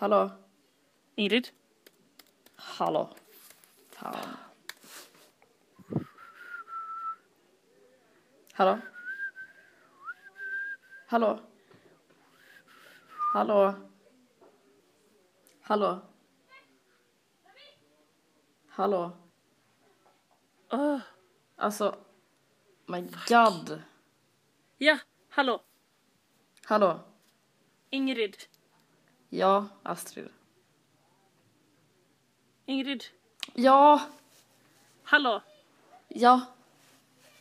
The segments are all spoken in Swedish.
Hallå? Ingrid? Hallå? Fan. Hallå? Hallå? Hallå? Hallå? Hallå? Åh. Alltså, my god. Ja, hallå? Hallå? Ingrid? Ja, Astrid. Ingrid? Ja, Hallå? ja,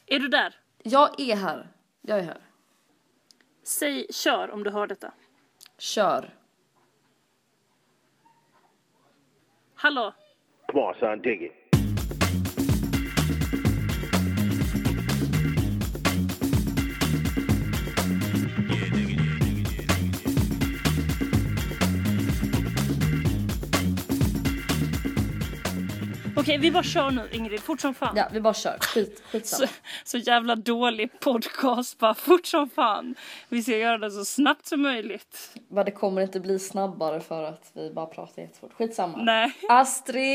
Är du där? jag är här. Jag är här. Säg kör om du hör detta. Kör. Hallå? Come on, son, dig it. Okej, vi bara kör nu Ingrid, fort som fan. Ja, vi bara kör. Skit, Så, så jävla dålig podcast, bara fort som fan. Vi ska göra det så snabbt som möjligt. Men det kommer inte bli snabbare för att vi bara pratar jättefort. Skitsamma. Nej. Astrid!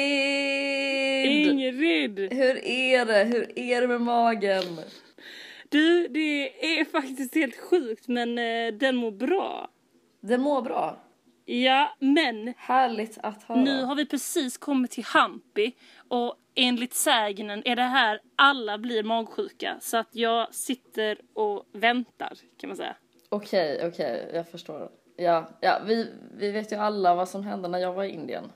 Ingrid! Hur är det? Hur är det med magen? Du, det är faktiskt helt sjukt men eh, den mår bra. Det mår bra. Ja, men Härligt att höra. nu har vi precis kommit till Hampi och enligt sägnen är det här alla blir magsjuka så att jag sitter och väntar kan man säga. Okej, okej, jag förstår. Ja, ja vi, vi vet ju alla vad som hände när jag var i Indien.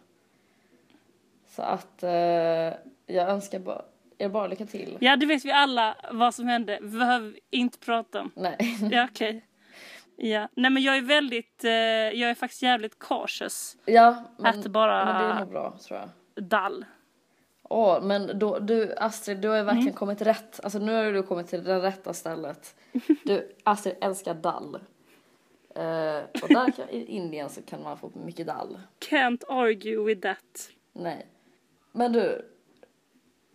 Så att eh, jag önskar bara, er bara lycka till. Ja, det vet vi alla vad som hände. Vi behöver inte prata om. Nej. Ja, okej. Ja, nej men jag är väldigt, eh, jag är faktiskt jävligt cautious. Ja, men, Äter bara- men det är nog bra tror jag. Dall. Åh, men då, du Astrid, du har ju verkligen Mm. kommit rätt. Alltså nu har du kommit till det rätta stället. Du, Astrid älskar dall. Eh, och där kan, i Indien så kan man få mycket dall. Can't argue with that. Nej. Men du,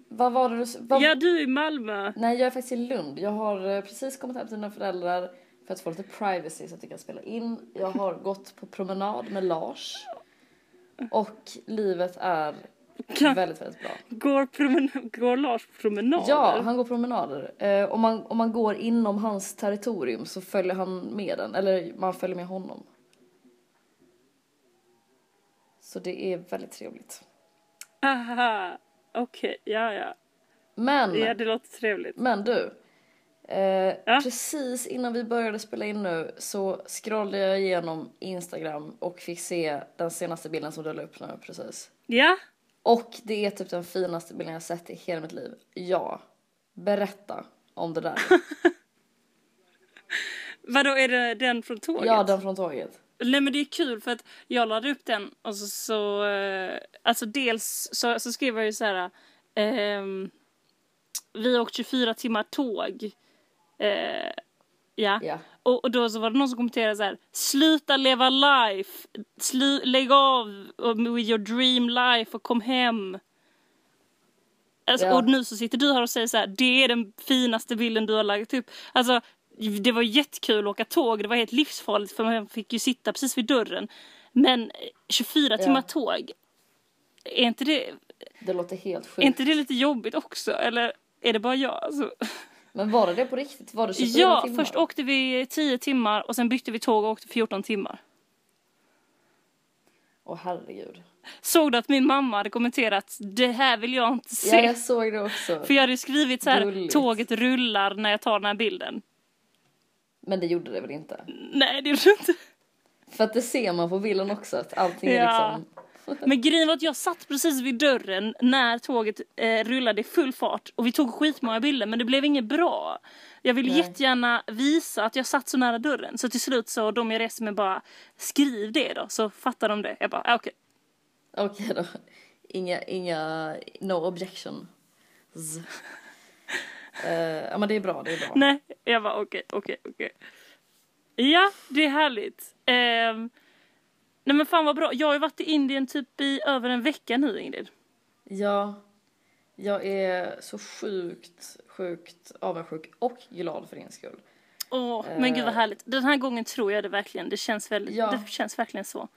vad var det du vad, Ja, du är i Malmö. Nej, jag är faktiskt i Lund. Jag har eh, precis kommit hem till mina föräldrar för att få lite privacy så att jag kan spela in. Jag har gått på promenad med Lars. Och livet är väldigt, väldigt bra. Går, promen- går Lars promenader? Ja, han går promenader. Eh, om, man, om man går inom hans territorium så följer han med den, eller man följer med honom. Så det är väldigt trevligt. Aha, okej, ja ja. Men, Ja, det låter trevligt. men du. Eh, Ja? Precis innan vi började spela in nu så scrollade jag igenom Instagram och fick se den senaste bilden som du la upp nu precis. Ja, Och det är typ den finaste bilden jag sett i hela mitt liv. Ja, berätta om det där. vadå är det den från tåget? ja, den från tåget. Nej men det är kul för att jag laddade upp den och så, så eh, alltså dels så, så skrev jag ju så här. ehm, vi har åkt 24 timmar tåg. Eh, ja. Ja. Och, och då så var det någon som kommenterade så här. Sluta leva life. Slu, lägg av with your dream life och kom hem. Alltså, Ja. Och nu så sitter du här och säger så här. Det är den finaste bilden du har lagt upp. Alltså det var jättekul att åka tåg. Det var helt livsfarligt för man fick ju sitta precis vid dörren. Men eh, 24 Ja. timmar tåg. Är inte det, Det låter helt är sjukt. inte det lite jobbigt också? Eller är det bara jag? Alltså, Men var det det på riktigt? Var det 24 ja, timmar? först åkte vi 10 timmar och sen bytte vi tåg och åkte 14 timmar. Åh herregud. Såg du att min mamma hade kommenterat det här vill jag inte se. Ja, jag såg det också. För jag hade skrivit så här, Gulligt. tåget rullar när jag tar den här bilden. Men det gjorde det väl inte? Nej det gjorde det inte. För att det ser man på bilden också att allting är Ja. liksom... Men grejen var att jag satt precis vid dörren när tåget eh, rullade i full fart och vi tog skitmånga bilder men det blev inget bra. Jag ville Nej. jättegärna visa att jag satt så nära dörren så till slut så de jag reste med bara skriv det då så fattar de det. Jag bara ah, okej. Okej då. Inga, inga, no objection. Ja men det är bra, det är bra. Nej, jag bara okej, okej, okej. Ja, det är härligt. Ehm, nej men fan vad bra. Jag har ju varit i Indien typ i över en vecka nu Ingrid. Ja, jag är så sjukt, sjukt avundsjuk och glad för din skull. Åh, men gud vad härligt. Den här gången tror jag det verkligen. Det känns, väldigt, Ja. det känns verkligen så.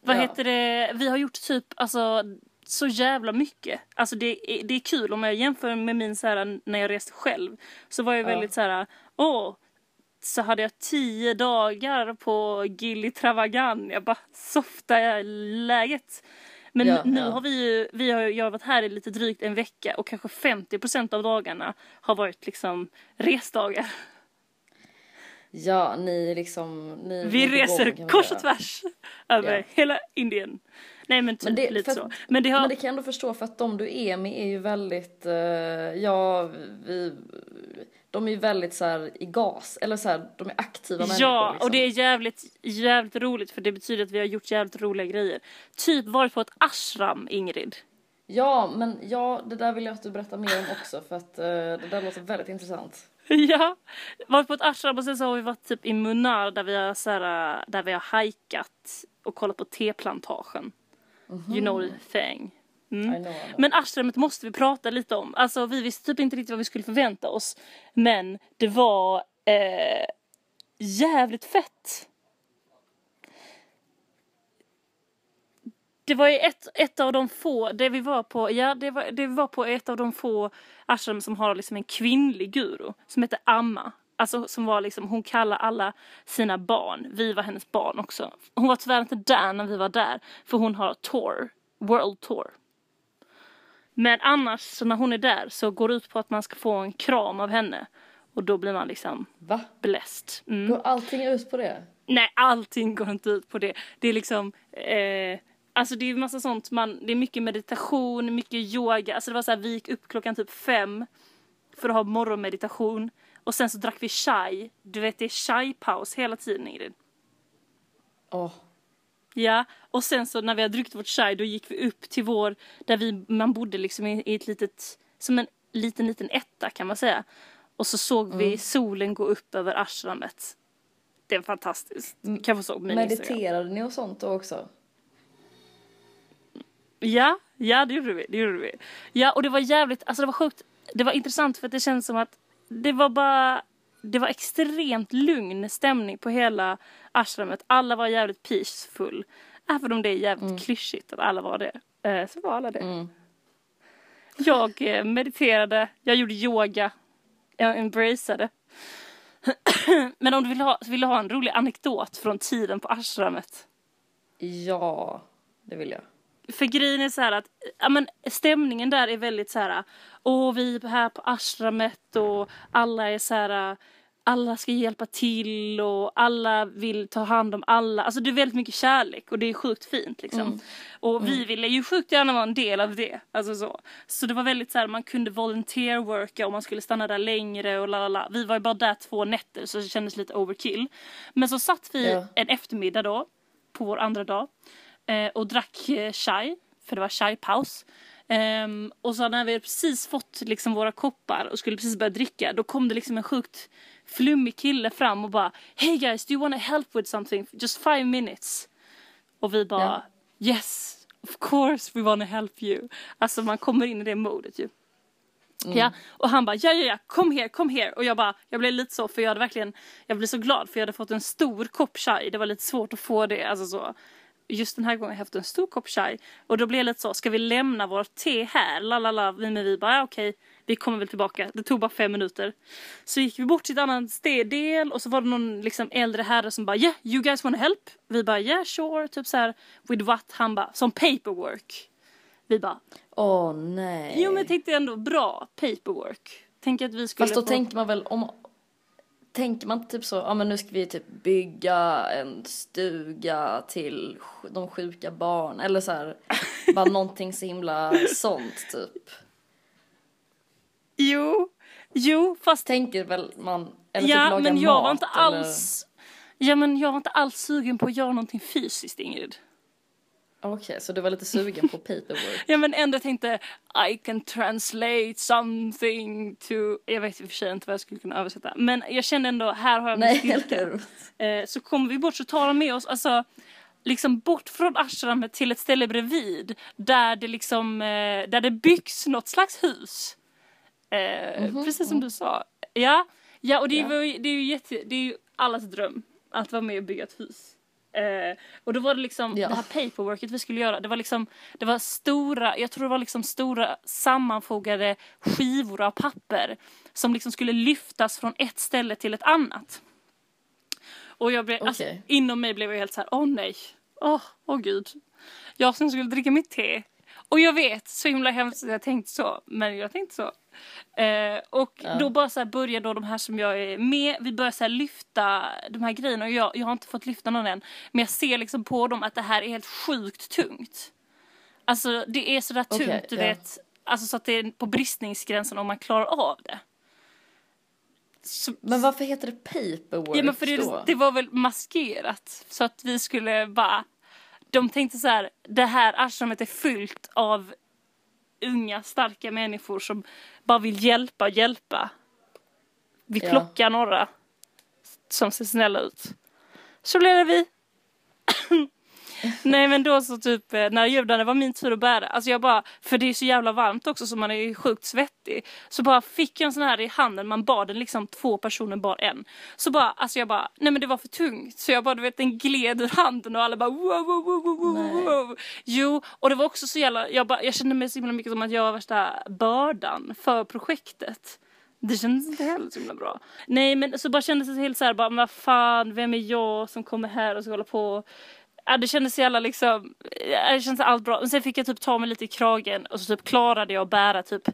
Vad Ja. heter det? Vi har gjort typ alltså så jävla mycket. Alltså det, är- det är kul om jag jämför med min så här när jag reste själv. Så var jag väldigt så här, åh, så hade jag tio dagar på Gilly Travagan. Jag bara softar jag läget. Men Ja, nu ja. har vi ju, vi har, jag har varit här i lite drygt en vecka och kanske 50% av dagarna har varit liksom resdagar. Ja, ni liksom... Ni Vi reser gång, kors och tvärs över Ja. hela Indien. Nej men typ Men det- lite för så. att- Men det har... Men det kan jag ändå förstå för att de du är med är ju väldigt, eh, ja, vi, de är ju väldigt så här i gas, eller så här, de är aktiva människor. Ja, liksom. och det är jävligt, jävligt roligt för det betyder att vi har gjort jävligt roliga grejer. Typ varit på ett ashram, Ingrid. Ja, men ja, det där vill jag att du berättar mer om också för att eh, det där låter väldigt intressant. Ja, varit på ett ashram och sen så har vi varit typ i Munnar där vi har, så här, där vi har hajkat och kollat på teplantagen. You know the thing. Mm. Men ashramet måste vi prata lite om. Alltså vi visste typ inte riktigt vad vi skulle förvänta oss. Men det var eh, jävligt fett. Det var ju ett, ett av de få, det vi var på, ja det var, det var på ett av de få ashram som har liksom en kvinnlig guru som heter Amma. Alltså som var liksom, hon kallar alla sina barn, vi var hennes barn också. Hon var tyvärr inte där när vi var där för hon har tour, world tour. Men annars så när hon är där så går det ut på att man ska få en kram av henne och då blir man liksom Va? blessed. Mm. Går allting ut på det? Nej, allting går inte ut på det. Det är liksom, eh, alltså det är massa sånt, man, det är mycket meditation, mycket yoga. Alltså det var så här, vi gick upp klockan typ fem för att ha morgonmeditation. Och sen så drack vi chai. Du vet det är chai-paus hela tiden Ingrid. Åh, Ja, och sen så när vi hade druckit vårt chai då gick vi upp till vår, där vi, man bodde liksom i, i ett litet, som en liten liten etta kan man säga. Och så såg vi solen gå upp över ashramet. Det är fantastiskt. Kan jag få så på min Instagram. mediterade ni och sånt då också? Ja, ja det gjorde vi, det gjorde vi. Ja, och det var jävligt, alltså det var sjukt, det var intressant för att det kändes som att det var bara, det var extremt lugn stämning på hela ashramet. Alla var jävligt peaceful. Även om det är jävligt klyschigt att alla var det. Eh, så var alla det. Jag eh, mediterade, jag gjorde yoga, jag embraceade. Men om du vill ha, vill ha en rolig anekdot från tiden på ashramet? Ja, det vill jag. För grejen är så här att ja, men stämningen där är väldigt så här. Åh, vi är här på ashramet och alla är så här. Alla ska hjälpa till och alla vill ta hand om alla. Alltså det är väldigt mycket kärlek och det är sjukt fint liksom. Och vi ville ju sjukt gärna vara en del av det. Alltså så. Så det var väldigt så här, man kunde volunteer-worka och man skulle stanna där längre och la la la. Vi var ju bara där två nätter så det kändes lite overkill. Men så satt vi Ja. en eftermiddag då, på vår andra dag och drack eh, chai, för det var chai-paus. Ehm, och så när vi precis fått liksom våra koppar och skulle precis börja dricka, då kom det liksom en sjukt flummig kille fram och bara Hey guys, do you wanna help with something? Just five minutes. Och vi bara Yes, of course we wanna help you. Alltså man kommer in i det modet ju. Ja, och han bara ja, ja, ja, kom här, kom här. Och jag bara, jag blev lite så för jag hade verkligen, jag blev så glad för jag hade fått en stor kopp chai. Det var lite svårt att få det, alltså så. Just den här gången har jag haft en stor kopp chai. Och då blev jag lite så, ska vi lämna vårt te här? La la la, men vi bara, okej, vi kommer väl tillbaka. Det tog bara fem minuter. Så gick vi bort till ett annat del och så var det någon liksom äldre herre som bara, yeah, you guys wanna help? Vi bara, yeah, sure, typ så här, with what? Han bara, som paperwork. Vi bara, Åh nej. Jo men jag tänkte ändå bra paperwork. Tänk att vi skulle Fast då få... tänker man väl om Tänker man typ så, ja men nu ska vi typ bygga en stuga till de sjuka barn eller så här, bara någonting så himla sånt typ. Jo, jo fast Tänker väl man, eller typ ja laga men jag mat, var inte eller- alls Ja men jag var inte alls sugen på att göra någonting fysiskt Ingrid. Okej, så du var lite sugen på paperwork. Ja men ändå tänkte I can translate something to Jag vet i och för sig inte vad jag skulle kunna översätta. Men jag kände ändå här har jag min styrka. Eh, så kommer vi bort så tar de med oss, alltså liksom bort från ashramet till ett ställe bredvid där det liksom, eh, där det byggs något slags hus. Eh, Precis som du sa. Ja, Ja och det, Ja. Var, det är ju jätte, det är ju allas dröm att vara med och bygga ett hus. Eh, och då var det liksom Ja. det här paperworket vi skulle göra, det var liksom, det var stora, jag tror det var liksom stora sammanfogade skivor av papper som liksom skulle lyftas från ett ställe till ett annat. Och jag blev, alltså, Okej. inom mig blev jag helt så här, åh nej, åh, åh gud. Jag som skulle dricka mitt te. Och jag vet, så himla hemskt att jag tänkt så, men jag tänkte så. Eh, och Ja. då bara så här börjar då de här som jag är med, vi börjar så lyfta de här grejerna och jag, jag har inte fått lyfta någon än. Men jag ser liksom på dem att det här är helt sjukt tungt. Alltså det är sådär tungt Okej, du ja. vet, alltså så att det är på bristningsgränsen om man klarar av det. Så, Men varför heter det paperwork Ja men för då? det, det var väl maskerat så att vi skulle bara De tänkte så här, det här ashramet är fyllt av unga starka människor som bara vill hjälpa och hjälpa. Vi Ja. plockar några som ser snälla ut. Så blev det vi. Nej men då så typ eh, när judarna var min tur att bära, alltså jag bara, för det är så jävla varmt också så man är ju sjukt svettig. Så bara fick jag en sån här i handen, man bad den liksom två personer bar en. Så bara, alltså jag bara, nej men det var för tungt. Så jag bara du vet den gled ur handen och alla bara wow wow wow wow wow wow. Jo, och det var också så jävla, jag, bara, jag kände mig så himla mycket som att jag var värsta bördan för projektet. Det kändes inte heller så himla bra. Nej men så bara kändes det helt så här, bara, men vad fan, vem är jag som kommer här och ska hålla på Ja, det kändes så jävla liksom, ja, det kändes allt bra. Men sen fick jag typ ta mig lite i kragen och så typ klarade jag att bära typ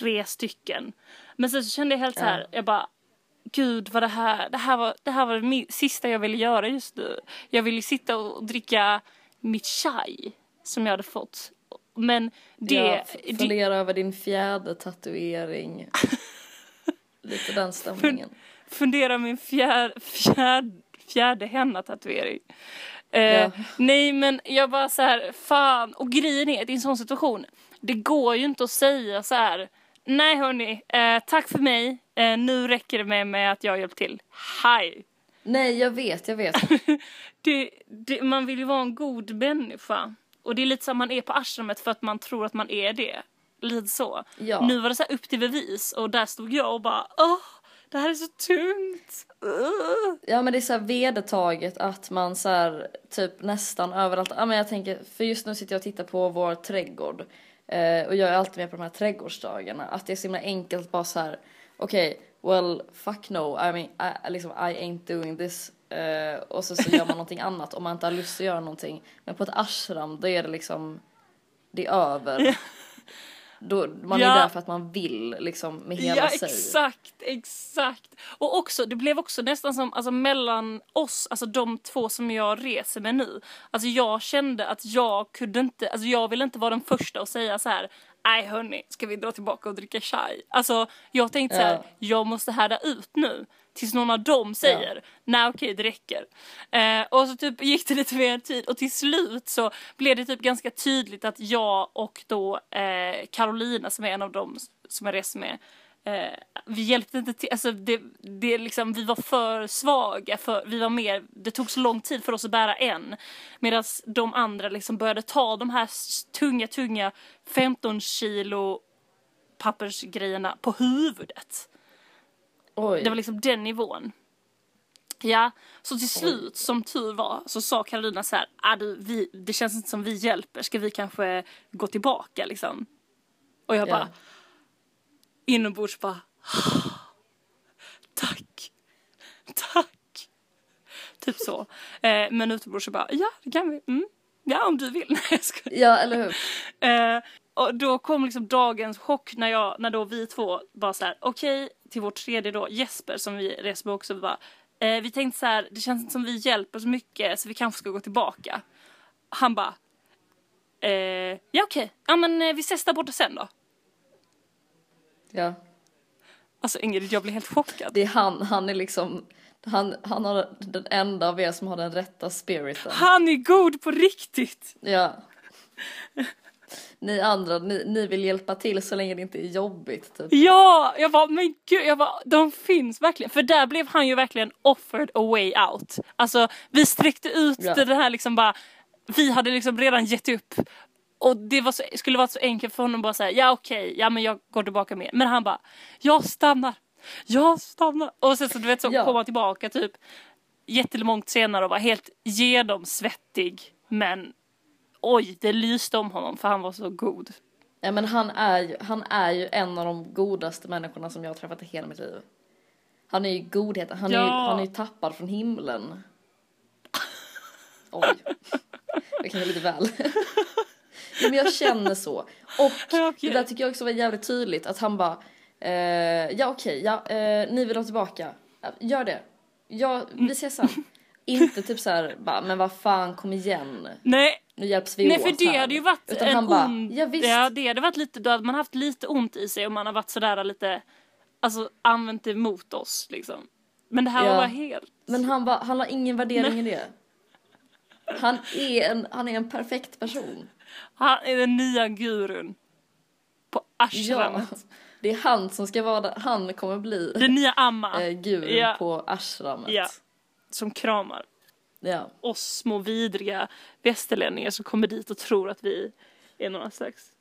tre stycken. Men sen så kände jag helt så här, jag bara, gud vad det här, det här var det, här var det sista jag ville göra just nu. Jag ville sitta och dricka mitt chai som jag hade fått. Men det, ja, f- det fundera över din fjärde tatuering. Lite den stämningen. fundera min fjär, fjär, fjärde henna-tatuering. Eh, Ja. Nej men jag bara så här, fan. Och grejen är att i en sån situation, det går ju inte att säga så här. Nej hörni, eh, tack för mig. Eh, nu räcker det med, med att jag hjälpt till. Hej! Nej, jag vet, jag vet. Det, det, man vill ju vara en god människa. Och det är lite som man är på ashramet för att man tror att man är det. Lite så. Ja. Nu var det så upp till bevis och där stod jag och bara åh, det här är så tungt. Ugh. Ja men det är så här vedertaget att man så här, typ nästan överallt, ja men jag tänker, för just nu sitter jag och tittar på vår trädgård eh, och jag är alltid med på de här trädgårdsdagarna, att det är så himla enkelt bara så här, okej, well fuck no, I mean, I, liksom I ain't doing this. Eh, och så, så gör man någonting annat. Om man inte har lust att göra någonting, men på ett ashram då är det liksom, det är över. Då, man Ja. är där för att man vill liksom med hela Ja sig. exakt, exakt. Och också, det blev också nästan som, alltså mellan oss, alltså de två som jag reser med nu. Alltså jag kände att jag kunde inte, alltså jag ville inte vara den första att säga så här. Nej hörni, ska vi dra tillbaka och dricka chai? Alltså jag tänkte så här, Ja. jag måste härda ut nu. Tills någon av dem säger, nej okej det räcker. Eh, och så typ gick det lite mer tid och till slut så blev det typ ganska tydligt att jag och då eh, Carolina som är en av dem som jag reser med, eh, vi hjälpte inte till, alltså det, det liksom, vi var för svaga, för, vi var mer, det tog så lång tid för oss att bära en. Medan de andra liksom började ta de här tunga, tunga 15 kilo pappersgrejerna på huvudet. Oj. Det var liksom den nivån. Ja, så till slut som tur var så sa Karolina så här, ah, du, vi, det känns inte som vi hjälper, ska vi kanske gå tillbaka liksom? Och jag Ja. bara, inombords bara, tack, tack. Typ så. Eh, men utombords så bara, ja det kan vi, mm. ja om du vill. Ja, eller hur? Eh, och då kom liksom dagens chock när jag, när då vi två bara så här, okej, till vår tredje då, Jesper som vi reser med också, vi bara, eh, vi tänkte så här, det känns inte som vi hjälper så mycket så vi kanske ska gå tillbaka. Han bara, eh, ja okej, ja men eh, vi ses där borta sen då. Ja. Alltså Ingrid, jag blev helt chockad. Det är han, han är liksom, han, han har den enda av er som har den rätta spiriten. Han är god på riktigt! Ja. Ni andra, ni, ni vill hjälpa till så länge det inte är jobbigt typ. Ja, jag var men gud, jag var, de finns verkligen. För där blev han ju verkligen offered a way out. Alltså vi sträckte ut Ja. det här liksom bara, vi hade liksom redan gett upp. Och det var så, skulle vara så enkelt för honom bara säga ja okej, ja men jag går tillbaka med. Men han bara, jag stannar. jag stannar. Och sen så du vet så Ja. komma tillbaka typ jättelångt senare och vara helt genomsvettig. Men oj, det lyste om honom för han var så god. Ja men han är, ju, han är ju en av de godaste människorna som jag har träffat i hela mitt liv. Han är ju godheten, han, är ju, Ja. han är ju tappad från himlen. Oj. Det kan vara lite väl. Ja, men jag känner så. Och Ja, okej. det där tycker jag också var jävligt tydligt att han bara eh, ja okej, ja, eh, ni vill ha tillbaka. Ja, Gör det. Ja, vi ses sen. Inte typ så här, bara, men vad fan kom igen. Nej, Nu hjälps vi Nej åt för det här. hade ju varit Utan en han bara, ond... ja visst. Ja, det hade varit lite, då hade man haft lite ont i sig om man har varit sådär lite, alltså använt det mot oss liksom. Men det här Ja. var bara helt... Men han, bara, han har ingen värdering i det. Han är, en, han är en perfekt person. Han är den nya gurun. På Ja. ashramet. Det är han som ska vara. Han kommer bli Den nya amma. eh, gurun Ja. på ashramet. Ja. Som kramar Ja. oss små vidriga västerlänningar som kommer dit och tror att vi är några slags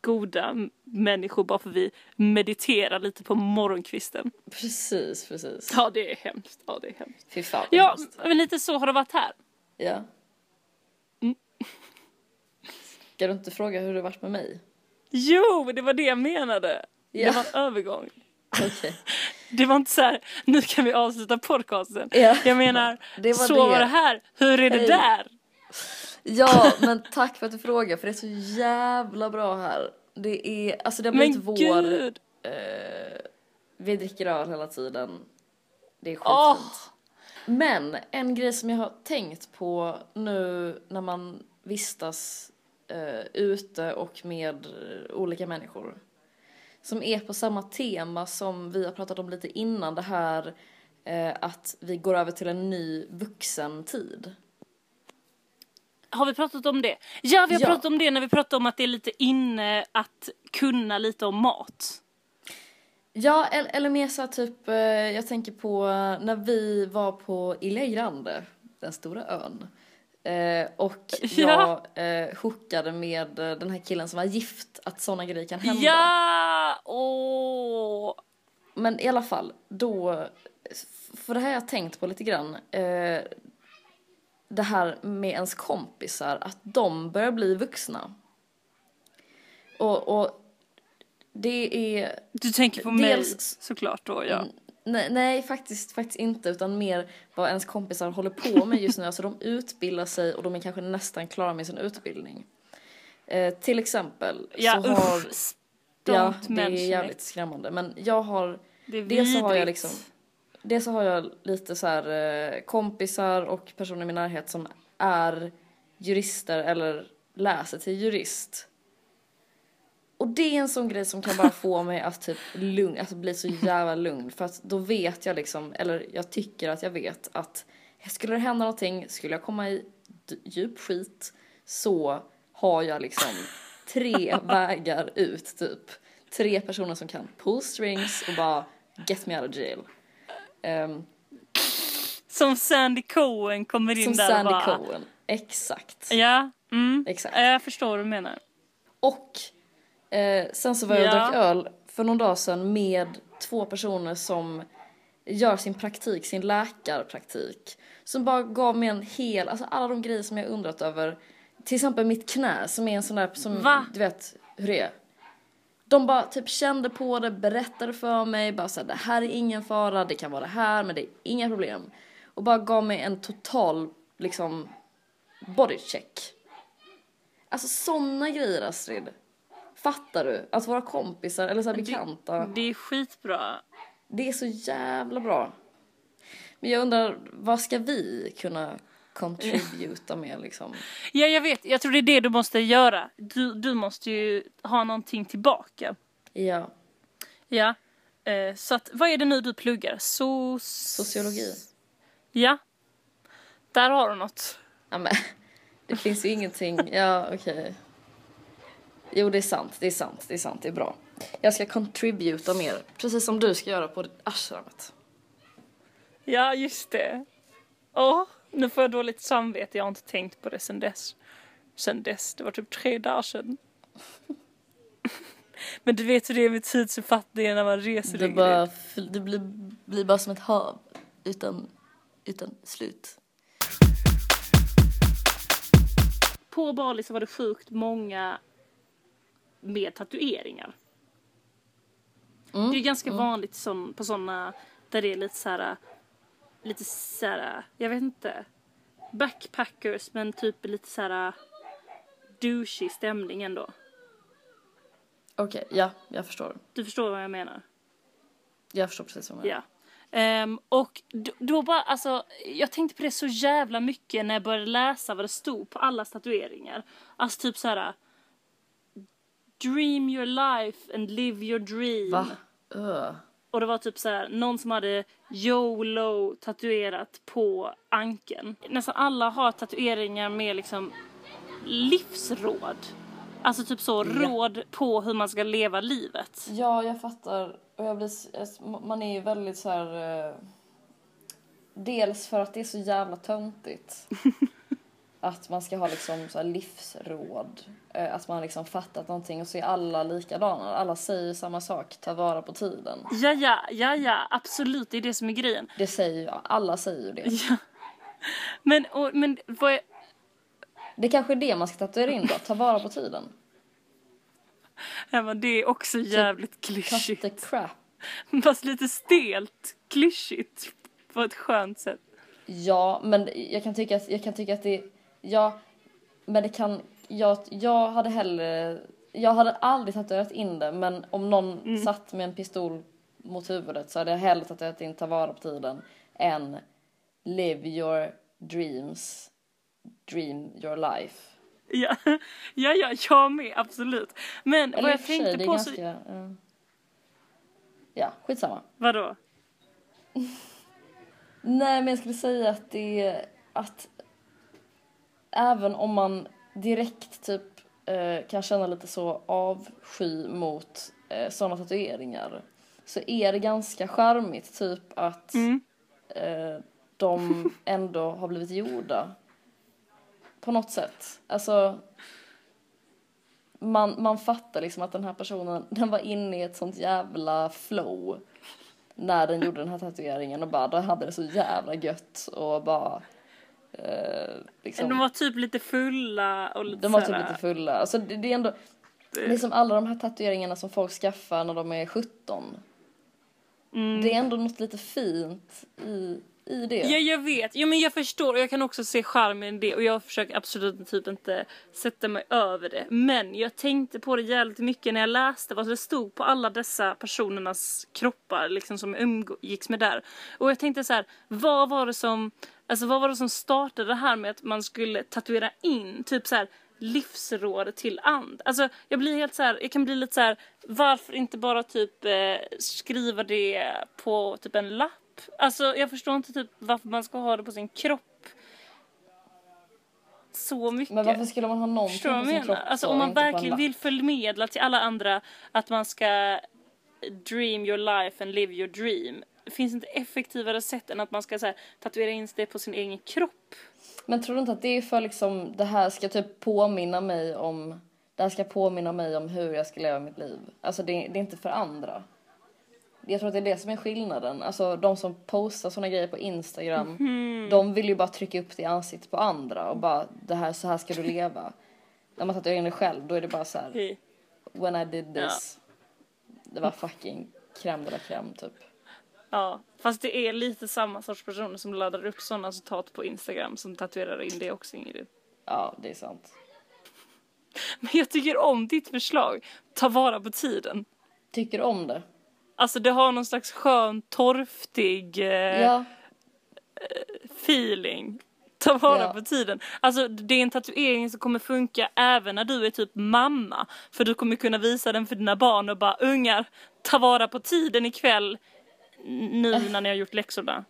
goda människor bara för vi mediterar lite på morgonkvisten. Precis, precis. Ja, det är hemskt. Ja, det är hemskt. Fy fan Ja, hemskt. men lite så har det varit här. ja. Mm. Ska du inte fråga hur det varit med mig? Jo, det var det jag menade. Ja. Det var en övergång. Okej. Det var inte så här, nu kan vi avsluta podcasten. Ja. Jag menar, Det var så det. var det här. Hur är det Hej. där? Ja, men tack för att du frågar för det är så jävla bra här. Det är, alltså det har blivit Men vår, gud. eh, vi dricker öl hela tiden. Det är skitfint. Åh. Men en grej som jag har tänkt på nu när man vistas eh, ute och med olika människor. Som är på samma tema som vi har pratat om lite innan det här eh, att vi går över till en ny vuxen tid. Har vi pratat om det? Ja, vi har Ja. pratat om det när vi pratade om att det är lite inne att kunna lite om mat. Ja, eller, eller mer så typ, eh, jag tänker på när vi var på Ilha Grande, den stora ön. Eh, och Ja. jag eh, hookade med eh, den här killen som var gift, att sådana grejer kan hända. Ja! Åh! Men i alla fall, då, för det här har jag tänkt på lite grann. Eh, det här med ens kompisar, att de börjar bli vuxna. Och, och det är Du tänker på mig Dels- såklart då, ja. Nej, nej faktiskt, faktiskt inte, utan mer vad ens kompisar håller på med just nu. Alltså de utbildar sig och de är kanske nästan klara med sin utbildning. Eh, till exempel Ja, så har... usch. Ja, det är jävligt it. skrämmande. Men jag har, Det är dels så har jag liksom, dels så har jag lite så här eh, kompisar och personer i min närhet som är jurister eller läser till jurist. Och det är en sån grej som kan bara få mig att typ lugn, alltså bli så jävla lugn. För att då vet jag liksom, eller jag tycker att jag vet att skulle det hända någonting, skulle jag komma i djup skit så har jag liksom tre vägar ut typ. Tre personer som kan pull strings och bara get me out of jail. Ehm, Som Sandy Cohen kommer in som där Sandy och bara... Cohen. Exakt. Ja, mm. Exakt. Jag förstår vad du menar. Och eh, sen så var jag och drack öl för någon dag sedan med två personer som gör sin praktik, sin läkarpraktik. Som bara gav mig en hel, alltså alla de grejer som jag undrat över. Till exempel mitt knä som är en sån där som, Va? du vet hur det är. De bara typ kände på det, berättade för mig, bara såhär det här är ingen fara, det kan vara det här men det är inga problem. Och bara gav mig en total liksom bodycheck. Alltså såna grejer Astrid. Fattar du? Att våra kompisar eller så här bekanta. Det är skitbra. Det är så jävla bra. Men jag undrar, vad ska vi kunna contributa med liksom? Ja, jag vet. Jag tror det är det du måste göra. Du, du måste ju ha någonting tillbaka. Ja, Ja. Eh, så att, vad är det nu du pluggar? So sociologi. Ja. Där har du något. Ja, men, det finns ju ingenting, ja okej. Jo det är sant, det är sant, det är sant, det är bra. Jag ska contributa mer, precis som du ska göra på ashramet. Ja, just det. Åh, nu får jag dåligt samvete. Jag har inte tänkt på det sen dess. Sen dess. Det var typ tre dagar sedan. Men du vet hur det är med tidsuppfattningen när man reser Det, bara, det blir, blir bara som ett hav utan, utan slut. På Bali så var det sjukt många med tatueringar. Mm. Det är ganska vanligt som, på sådana där det är lite så här, lite så här, jag vet inte, backpackers men typ lite så här douchey stämning ändå. Okej, ja, jag förstår. Du förstår vad jag menar? Jag förstår precis vad du menar. Ja. Ehm, och då, då bara, alltså, jag tänkte på det så jävla mycket när jag började läsa vad det stod på alla tatueringar. Alltså typ så här. Dream your life and live your dream. Va? Öh. Och det var typ så här, någon som hade YOLO tatuerat på ankeln. Nästan alla har tatueringar med liksom livsråd. Alltså typ så, råd på hur man ska leva livet. Ja, jag fattar. Och jag blir, man är ju väldigt så här... Eh, dels för att det är så jävla töntigt. att man ska ha liksom så livsråd. Eh, att man liksom fattat någonting och så är alla likadana. Alla säger samma sak, ta vara på tiden. Ja, ja, ja, ja, absolut, det är det som är grejen. Det säger ju, alla säger ju det. Ja. Men, och, men vad är, Det kanske är det man ska tatuera in då, ta vara på tiden. ja, men det är också jävligt Cut the klyschigt. crap. Fast lite stelt klyschigt på ett skönt sätt. Ja, men jag kan tycka att, jag kan tycka att det, ja, men det kan, jag, jag hade hellre, jag hade aldrig tatuerat in det, men om någon satt med en pistol mot huvudet så hade jag hellre tatuerat in ta vara på tiden än live your dreams, dream your life. Ja, ja, ja jag med, absolut. Men Eller vad jag sig, tänkte är på ganska, så... eh, ja, skitsamma. Vadå? Nej, men jag skulle säga att det är att även om man direkt typ eh, kan känna lite så avsky mot eh, sådana tatueringar så är det ganska charmigt typ att Mm. eh, de ändå har blivit gjorda på något sätt. Alltså man, man fattar liksom att den här personen, den var inne i ett sånt jävla flow när den gjorde den här tatueringen och bara, då hade det så jävla gött och bara eh, liksom, De var typ lite fulla och lite de var typ lite fulla. Alltså det, det är ändå, det är som alla de här tatueringarna som folk skaffar när de är 17. Mm. Det är ändå något lite fint i, i det. Ja, jag vet. Ja, men jag förstår och jag kan också se charmen i det och jag försöker absolut typ inte sätta mig över det. Men jag tänkte på det jävligt mycket när jag läste vad det stod på alla dessa personernas kroppar liksom som jag umgicks med där. Och jag tänkte så här, vad var det som, alltså vad var det som startade det här med att man skulle tatuera in typ så här livsråd till and. Alltså jag blir helt så här, jag kan bli lite så här, varför inte bara typ eh, skriva det på typ en lapp? Alltså jag förstår inte typ varför man ska ha det på sin kropp. Så mycket. Men varför skulle man ha någonting Förstår på sin menar? kropp Alltså så, om man verkligen vill förmedla till alla andra att man ska dream your life and live your dream. Det finns inte effektivare sätt än att man ska så här, tatuera in det på sin egen kropp. Men tror du inte att det är för liksom, det här ska typ påminna mig om, det här ska påminna mig om hur jag ska leva mitt liv. Alltså det, det är inte för andra. Jag tror att det är det som är skillnaden. Alltså de som postar såna grejer på Instagram, Mhm. de vill ju bara trycka upp det i ansiktet på andra och bara, det här, så här ska du leva. När man tatuerar in det själv, då är det bara så här, when I did this, det var fucking crème de la crème typ. Ja, fast det är lite samma sorts personer som laddar upp sådana citat på Instagram som tatuerar in det också Ingrid. Ja, det är sant. Men jag tycker om ditt förslag. Ta vara på tiden. Tycker om det? Alltså det har någon slags skön, torftig eh, Ja. feeling. Ta vara Ja. på tiden. Alltså det är en tatuering som kommer funka även när du är typ mamma. För du kommer kunna visa den för dina barn och bara ungar, ta vara på tiden ikväll. Nu när ni har gjort läxorna.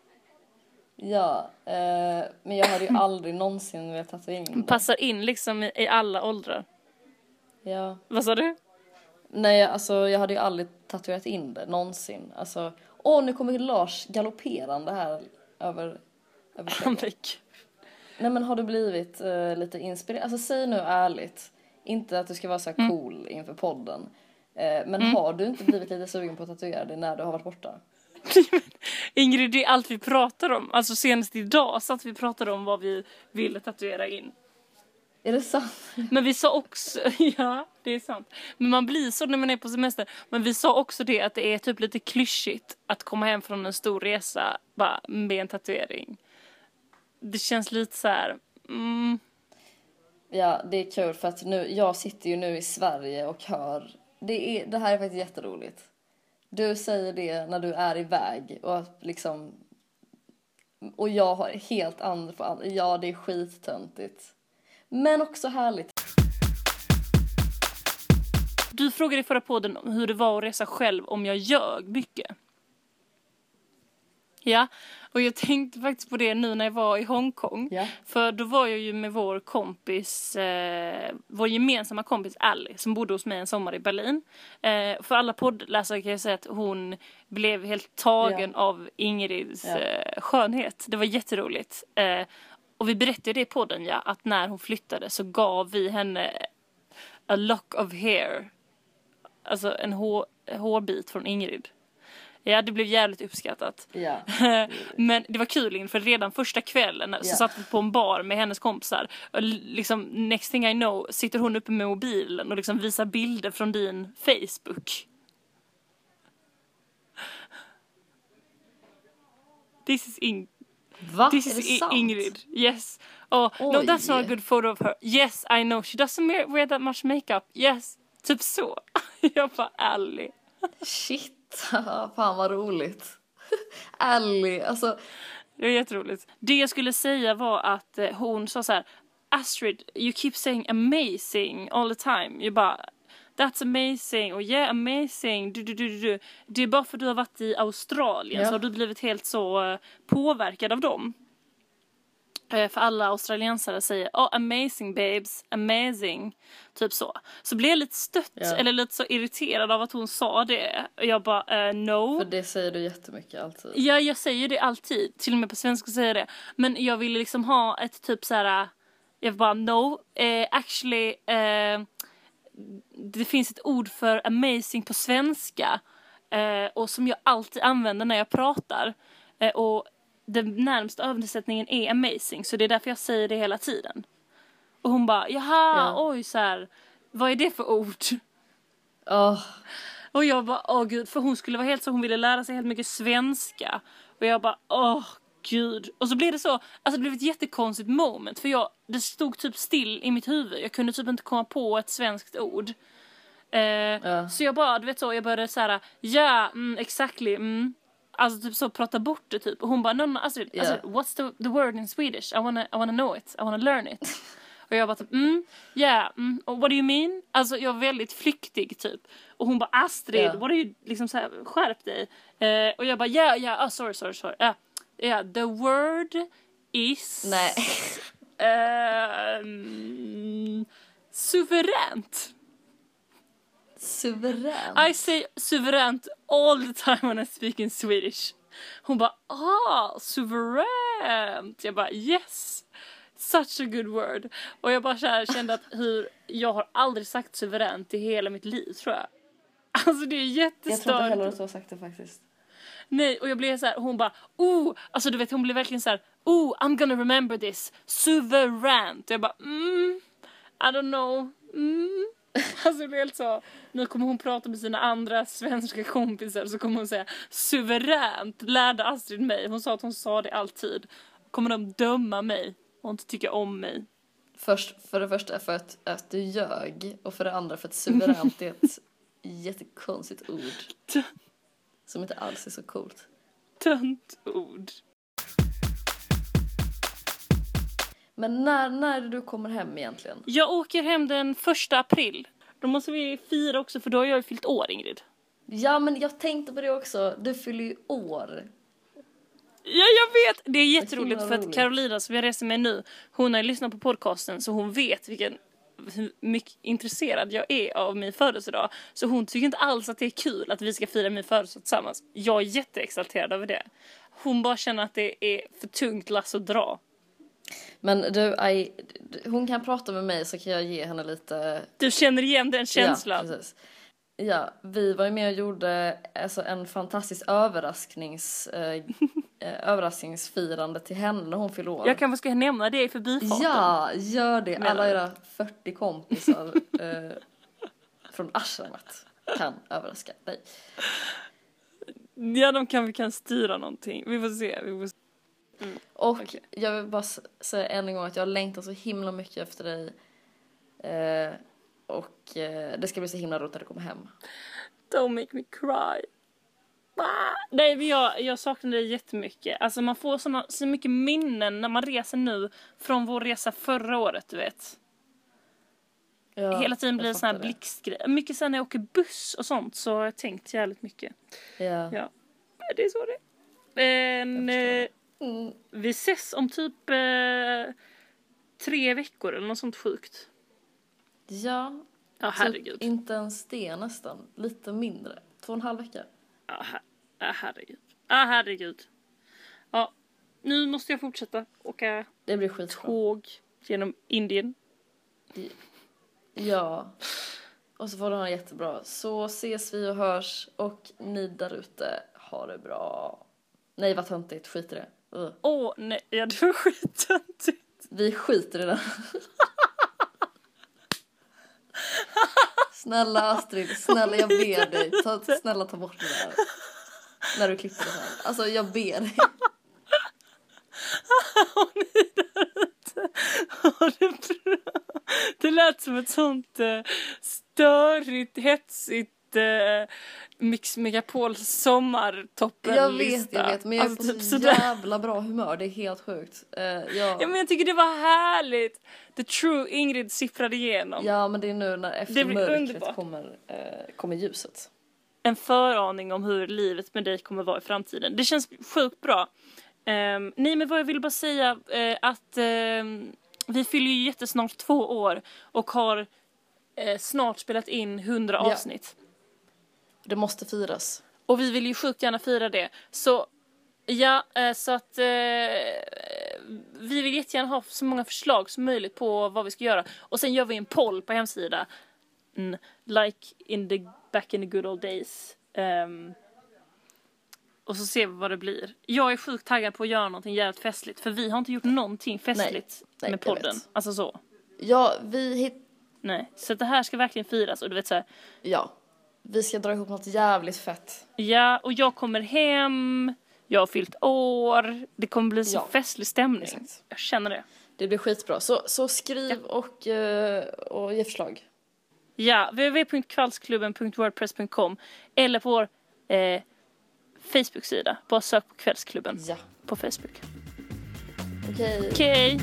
Ja, eh, men jag hade ju aldrig någonsin velat tatuera in det. Passar in liksom i, i alla åldrar. Ja. Vad sa du? Nej, alltså jag hade ju aldrig tatuerat in det någonsin. Alltså, åh nu kommer Lars galopperande här över, över. Nej men har du blivit eh, lite inspirerad? Alltså säg nu ärligt. Inte att du ska vara så här cool inför podden. Eh, men Mm. har du inte blivit lite sugen på att tatuera dig när du har varit borta? Ingrid, det är allt vi pratar om. Alltså senast idag satt vi pratade om vad vi ville tatuera in. Är det sant? Men vi sa också, ja det är sant. Men man blir så när man är på semester. Men vi sa också det att det är typ lite klyschigt att komma hem från en stor resa bara med en tatuering. Det känns lite så här, mm, Ja, det är kul för att nu, jag sitter ju nu i Sverige och hör. Det, är, det här är faktiskt jätteroligt. Du säger det när du är iväg och liksom. Och jag har helt andra. Ja, det är skittöntigt. Men också härligt. Du frågade i förra podden hur det var att resa själv om jag ljög mycket. Ja, och jag tänkte faktiskt på det nu när jag var i Hongkong. Ja. För då var jag ju med vår kompis, eh, vår gemensamma kompis Ally som bodde hos mig en sommar i Berlin. Eh, för alla poddläsare kan jag säga att hon blev helt tagen Ja. av Ingrids Ja. eh, skönhet. Det var jätteroligt. Eh, och vi berättade det i podden ja, att när hon flyttade så gav vi henne a lock of hair. Alltså en hår, hårbit från Ingrid. Ja, det blev jävligt uppskattat. Ja. Men det var kul Ingrid, för redan första kvällen så Ja. satt vi på en bar med hennes kompisar. Och liksom, next thing I know sitter hon uppe med mobilen och liksom visar bilder från din Facebook. This is, In- Va? this is I- sant? Ingrid. Yes. Oh, no Oj. that's not a good photo of her. Yes I know she doesn't wear that much makeup. Yes. Typ så. Jag bara ärlig. Shit. Fan vad roligt. Ally, alltså. Det var jätteroligt. Det jag skulle säga var att eh, hon sa så här Astrid, you keep saying amazing all the time. Jag bara That's amazing och yeah amazing. Du, du, du, du, du. Det är bara för att du har varit i Australien Ja. så har du blivit helt så eh, påverkad av dem. Eh, För alla australiensare säger oh amazing babes, amazing. Typ så. Så blev jag lite stött Ja. eller lite så irriterad av att hon sa det. Och jag bara eh, no. För det säger du jättemycket alltid. Ja, jag säger det alltid. Till och med på svenska säger jag det. Men jag ville liksom ha ett typ så här. Jag bara no, eh, actually. Eh, det finns ett ord för amazing på svenska. Eh, och som jag alltid använder när jag pratar. Eh, och den närmsta översättningen är amazing. Så det är därför jag säger det hela tiden. Och hon bara jaha, Ja. oj så här. Vad är det för ord? Åh, Och jag bara, åh gud, för hon skulle vara helt så, hon ville lära sig helt mycket svenska. Och jag bara, åh gud. Och så blev det så, alltså det blev ett jättekonstigt moment. För jag, det stod typ still i mitt huvud. Jag kunde typ inte komma på ett svenskt ord. Eh, Ja. Så jag bara, du vet så, jag började så här, ja, mm, exactly, mm. Alltså typ så prata bort det typ. Och hon bara, no, no, Astrid, Ja. Astrid what's the, the word in Swedish? I wanna, I wanna know it, I wanna learn it. Och jag bara typ, mm, yeah, mm, och what do you mean? Alltså jag var väldigt flyktig typ. Och hon bara, Astrid, Ja. what are you, liksom så här, skärp dig. Eh, och jag bara, yeah, yeah, oh, sorry, sorry, sorry. Yeah, yeah, the word is... nej. ehm, suveränt. Suverän. I say suveränt all the time when I speak in Swedish. Hon bara, ah, suveränt. Jag bara, yes. Such a good word. Och jag bara så här kände att hur, jag har aldrig sagt suveränt i hela mitt liv tror jag. Alltså det är Jag tror inte heller jättestört. att du har sagt det faktiskt. Nej, och jag blev så här, hon bara, oh, alltså du vet hon blev verkligen så här, oh, I'm gonna remember this, suveränt. Jag bara, mm, I don't know, mm. Alltså det blev helt så, nu kommer hon prata med sina andra svenska kompisar så kommer hon säga suveränt lärde Astrid mig. Hon sa att hon sa det alltid. Kommer de döma mig och inte tycka om mig? Först, för det första för att, att du ljög och för det andra för att suveränt är ett jättekonstigt ord. Som inte alls är så coolt. Tönt Men när, när du kommer hem egentligen? Jag åker hem den första april. Då måste vi fira också för då har jag ju fyllt år Ingrid. Ja men jag tänkte på det också, du fyller ju år. Ja, jag vet! Det är jätteroligt för att. Carolina som jag reser med nu, hon har ju lyssnat på podcasten så hon vet vilken hur mycket intresserad jag är av min födelsedag. Så hon tycker inte alls att det är kul att vi ska fira min födelsedag tillsammans. Jag är jätteexalterad över det. Hon bara känner att det är för tungt lass att dra. Men du, I, hon kan prata med mig så kan jag ge henne lite Du känner igen den känslan? Ja, precis. Ja, vi var ju med och gjorde alltså, en fantastisk överrasknings, eh, eh, överraskningsfirande till henne när hon fyllde år. Jag kanske ska nämna det i förbifarten. Ja, gör det. Menar Alla era 40 kompisar eh, från ashramet kan överraska dig. Ja, de kan, vi kan styra någonting. Vi får se. Vi får se. Och Okej. jag vill bara säga än en gång att jag längtar så himla mycket efter dig. Eh, och eh, det ska bli så himla roligt när du kommer hem. Don't make me cry. Ah! Nej, men jag, jag saknar dig jättemycket. Alltså man får såna, så mycket minnen när man reser nu från vår resa förra året, du vet. Ja, Hela tiden blir det sån här fattar det. blixtgrej. Mycket sen när jag åker buss och sånt så har jag tänkt jävligt mycket. Ja. Ja, det är så det är. Men Jag Mm. vi ses om typ eh, tre veckor eller något sånt sjukt. Ja, Ja, herregud. Typ inte ens det nästan. Lite mindre. Två och en halv vecka. Ja, her- ja, herregud. Ja, herregud. Ja, nu måste jag fortsätta åka Det blir skitbra. tåg genom Indien. Ja. Och så får du ha det jättebra. Så ses vi och hörs. Och ni där ute, ha det bra. Nej vad töntigt, skit i det. Uh. Åh, nej, ja det var skittöntigt. Vi skiter i det. snälla Astrid, snälla jag ber dig. Ta, snälla ta bort det där. När du klipper det här. Alltså jag ber dig. Ha det bra. Det lät som ett sånt eh, störigt, hetsigt eh, Mix Megapols sommartoppen Jag vet, jag vet. Men jag är alltså, på typ så sådär. jävla bra humör. Det är helt sjukt. Uh, Ja ja. men jag tycker det var härligt. The true Ingrid sipprade igenom. ja men det är nu när efter mörkret underbart. kommer, eh, kommer ljuset. En föraning om hur livet med dig kommer vara i framtiden. Det känns sjukt bra. Ehm, nej men vad jag vill bara säga eh, att ehm, vi fyller ju jättesnart två år och har snart spelat in 100 Ja. Det måste firas. Och vi vill ju sjukt gärna fira det. Så ja, eh, så att eh, vi vill jättegärna ha så många förslag som möjligt på vad vi ska göra. Och sen gör vi en poll på hemsidan. Mm, like in the back in the good old days. Ehm, och så ser vi vad det blir. Jag är sjukt taggad på att göra någonting jävligt festligt. För vi har inte gjort någonting festligt nej, med jag podden. Alltså så. Ja, vi hit... Nej. Så det här ska verkligen firas. Och du vet så här, Ja. Vi ska dra ihop något jävligt fett. Ja, och jag kommer hem, jag har fyllt år, det kommer bli så Ja, festlig stämning. exakt. Jag känner det. Det blir skitbra. Så, så skriv och, eh, och ge förslag. Ja, www.kvällsklubben.wordpress.com eller på vår eh, Facebook-sida. Bara sök på Kvällsklubben Ja. på Facebook. Okej. Okej.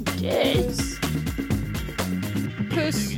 Okej. Puss. Puss.